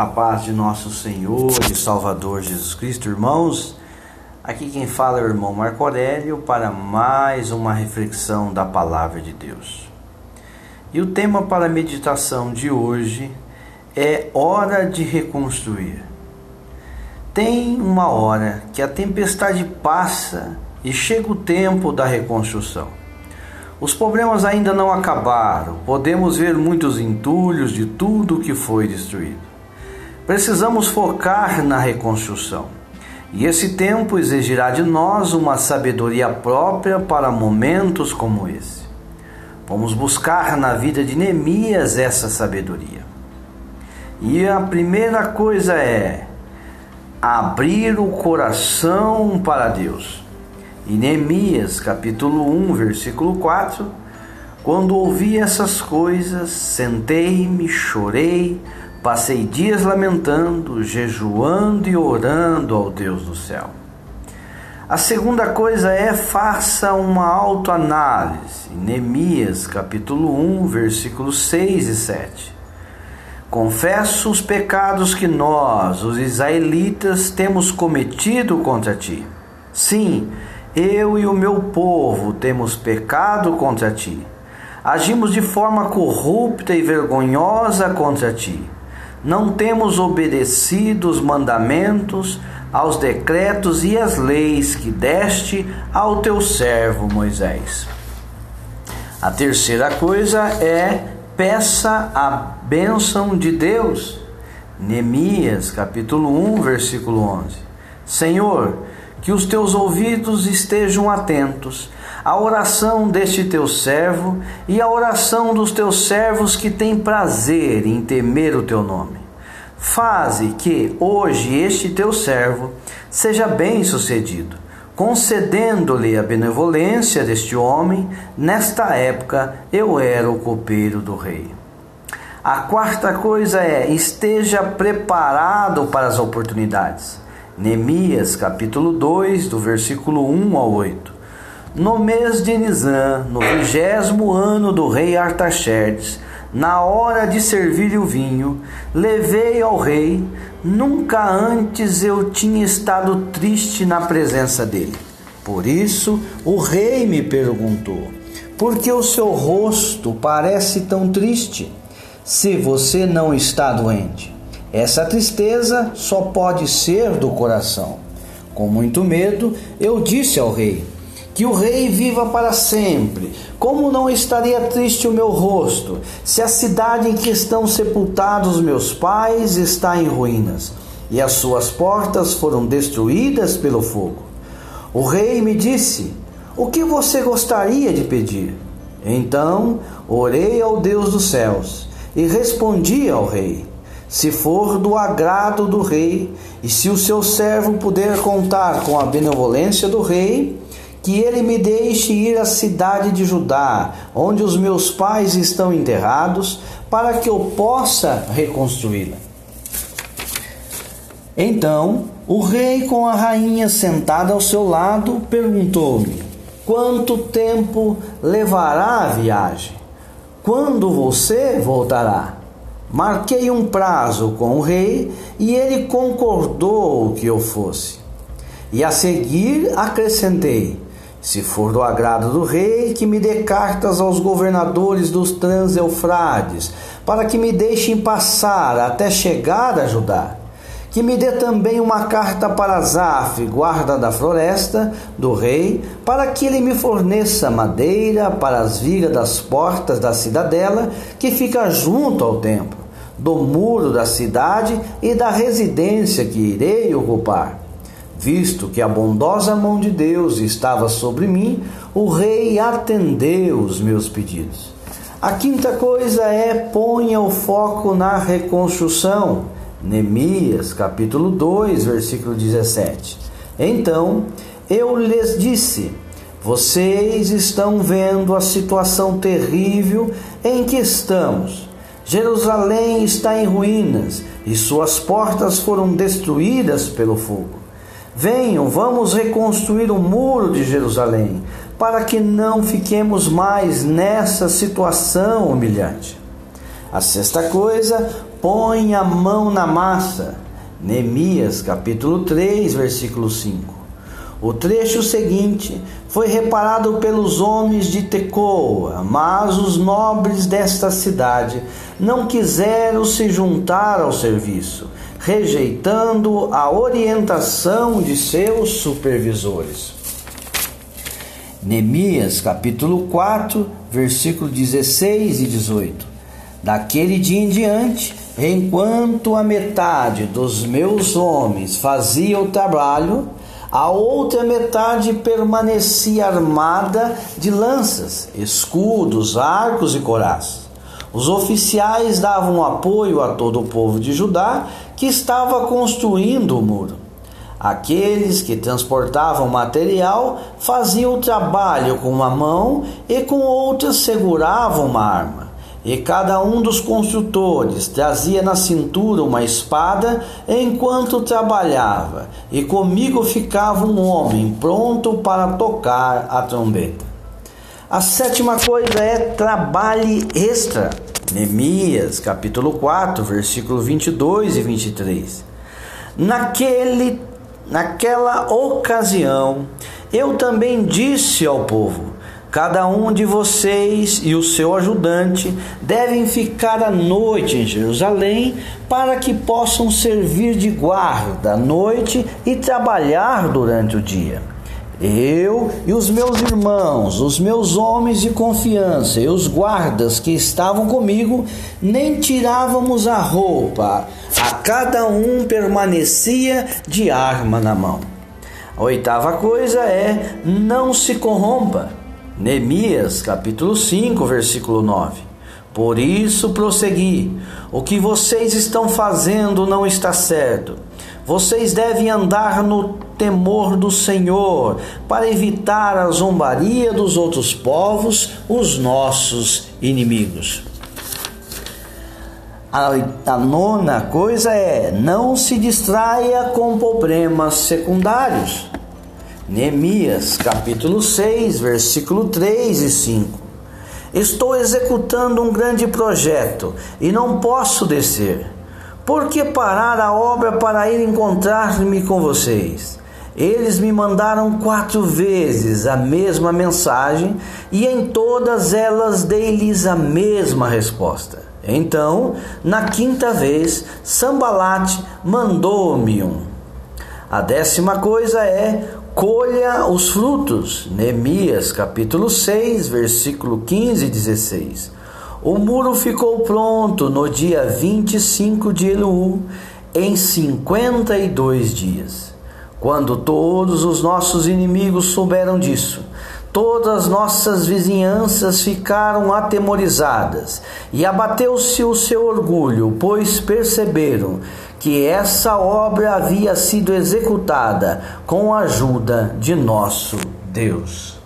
A paz de nosso Senhor e Salvador Jesus Cristo, irmãos. Aqui quem fala é o irmão Marco Aurélio para mais uma reflexão da palavra de Deus. E o tema para a meditação de hoje é hora de reconstruir. Tem uma hora que a tempestade passa e chega o tempo da reconstrução. Os problemas ainda não acabaram, podemos ver muitos entulhos de tudo que foi destruído. Precisamos focar na reconstrução. E esse tempo exigirá de nós uma sabedoria própria para momentos como esse. Vamos buscar na vida de Neemias essa sabedoria. E a primeira coisa é abrir o coração para Deus. Em Neemias, capítulo 1, versículo 4, quando ouvi essas coisas, sentei-me, chorei, passei dias lamentando, jejuando e orando ao Deus do céu. A segunda coisa é faça uma autoanálise. Neemias, capítulo 1, versículos 6 e 7. Confesso os pecados que nós, os israelitas, temos cometido contra ti. Sim, eu e o meu povo temos pecado contra ti. Agimos de forma corrupta e vergonhosa contra ti. Não temos obedecido os mandamentos, aos decretos e às leis que deste ao teu servo Moisés. A terceira coisa é peça a bênção de Deus. Neemias, capítulo 1, versículo 11. Senhor, que os teus ouvidos estejam atentos à oração deste teu servo e à oração dos teus servos que têm prazer em temer o teu nome. Faze que hoje este teu servo seja bem-sucedido, concedendo-lhe a benevolência deste homem. Nesta época eu era o copeiro do rei. A quarta coisa é: esteja preparado para as oportunidades. Neemias, capítulo 2, do versículo 1 ao 8. No mês de Nisan, no vigésimo ano do rei Artaxerxes, na hora de servir o vinho, levei ao rei, nunca antes eu tinha estado triste na presença dele. Por isso o rei me perguntou: Por que o seu rosto parece tão triste, se você não está doente? Essa tristeza só pode ser do coração. Com muito medo, eu disse ao rei: que o rei viva para sempre. Como não estaria triste o meu rosto, se a cidade em que estão sepultados meus pais está em ruínas, e as suas portas foram destruídas pelo fogo? O rei me disse: O que você gostaria de pedir? Então orei ao Deus dos céus e respondi ao rei: Se for do agrado do rei, e se o seu servo puder contar com a benevolência do rei, que ele me deixe ir à cidade de Judá, onde os meus pais estão enterrados, para que eu possa reconstruí-la. Então, o rei, com a rainha sentada ao seu lado, perguntou-me: Quanto tempo levará a viagem? Quando você voltará? Marquei um prazo com o rei e ele concordou que eu fosse. E a seguir acrescentei: se for do agrado do rei, que me dê cartas aos governadores dos Transeufrades, para que me deixem passar até chegar a Judá. Que me dê também uma carta para Zaf, guarda da floresta, do rei, para que ele me forneça madeira para as vigas das portas da cidadela, que fica junto ao templo, do muro da cidade e da residência que irei ocupar Visto que a bondosa mão de Deus estava sobre mim, o rei atendeu os meus pedidos. A quinta coisa é ponha o foco na reconstrução. Neemias, capítulo 2, versículo 17. Então eu lhes disse: Vocês estão vendo a situação terrível em que estamos. Jerusalém está em ruínas e suas portas foram destruídas pelo fogo. Venham, vamos reconstruir o muro de Jerusalém, para que não fiquemos mais nessa situação humilhante. A sexta coisa, põe a mão na massa. Neemias capítulo 3, versículo 5. O trecho seguinte foi reparado pelos homens de Tecoa, mas os nobres desta cidade não quiseram se juntar ao serviço, rejeitando a orientação de seus supervisores. Neemias capítulo 4, versículo 16 e 18. Daquele dia em diante, enquanto a metade dos meus homens fazia o trabalho, a outra metade permanecia armada de lanças, escudos, arcos e coraças. Os oficiais davam apoio a todo o povo de Judá que estava construindo o muro. Aqueles que transportavam material faziam o trabalho com uma mão e com outra seguravam uma arma. E cada um dos construtores trazia na cintura uma espada enquanto trabalhava, e comigo ficava um homem pronto para tocar a trombeta. A sétima coisa é trabalhe extra. Neemias, capítulo 4, versículo 22 e 23. Naquele, naquela ocasião, eu também disse ao povo: Cada um de vocês e o seu ajudante devem ficar à noite em Jerusalém para que possam servir de guarda à noite e trabalhar durante o dia. Eu e os meus irmãos, os meus homens de confiança e os guardas que estavam comigo, nem tirávamos a roupa, a cada um permanecia de arma na mão. A oitava coisa é: não se corrompa. Neemias, capítulo 5, versículo 9. Por isso prossegui: o que vocês estão fazendo não está certo. Vocês devem andar no temor do Senhor, para evitar a zombaria dos outros povos, os nossos inimigos. A, a, nona coisa é: não se distraia com problemas secundários. Neemias, capítulo 6, versículo 3 e 5. Estou executando um grande projeto e não posso descer. Por que parar a obra para ir encontrar-me com vocês? Eles me mandaram quatro vezes a mesma mensagem e em todas elas dei-lhes a mesma resposta. Então, na quinta vez, Sambalate mandou-me um. A décima coisa é colha os frutos. Neemias capítulo 6, versículo 15 e 16. O muro ficou pronto no dia 25 de Elul, em 52 dias. Quando todos os nossos inimigos souberam disso, todas nossas vizinhanças ficaram atemorizadas e abateu-se o seu orgulho, pois perceberam que essa obra havia sido executada com a ajuda de nosso Deus.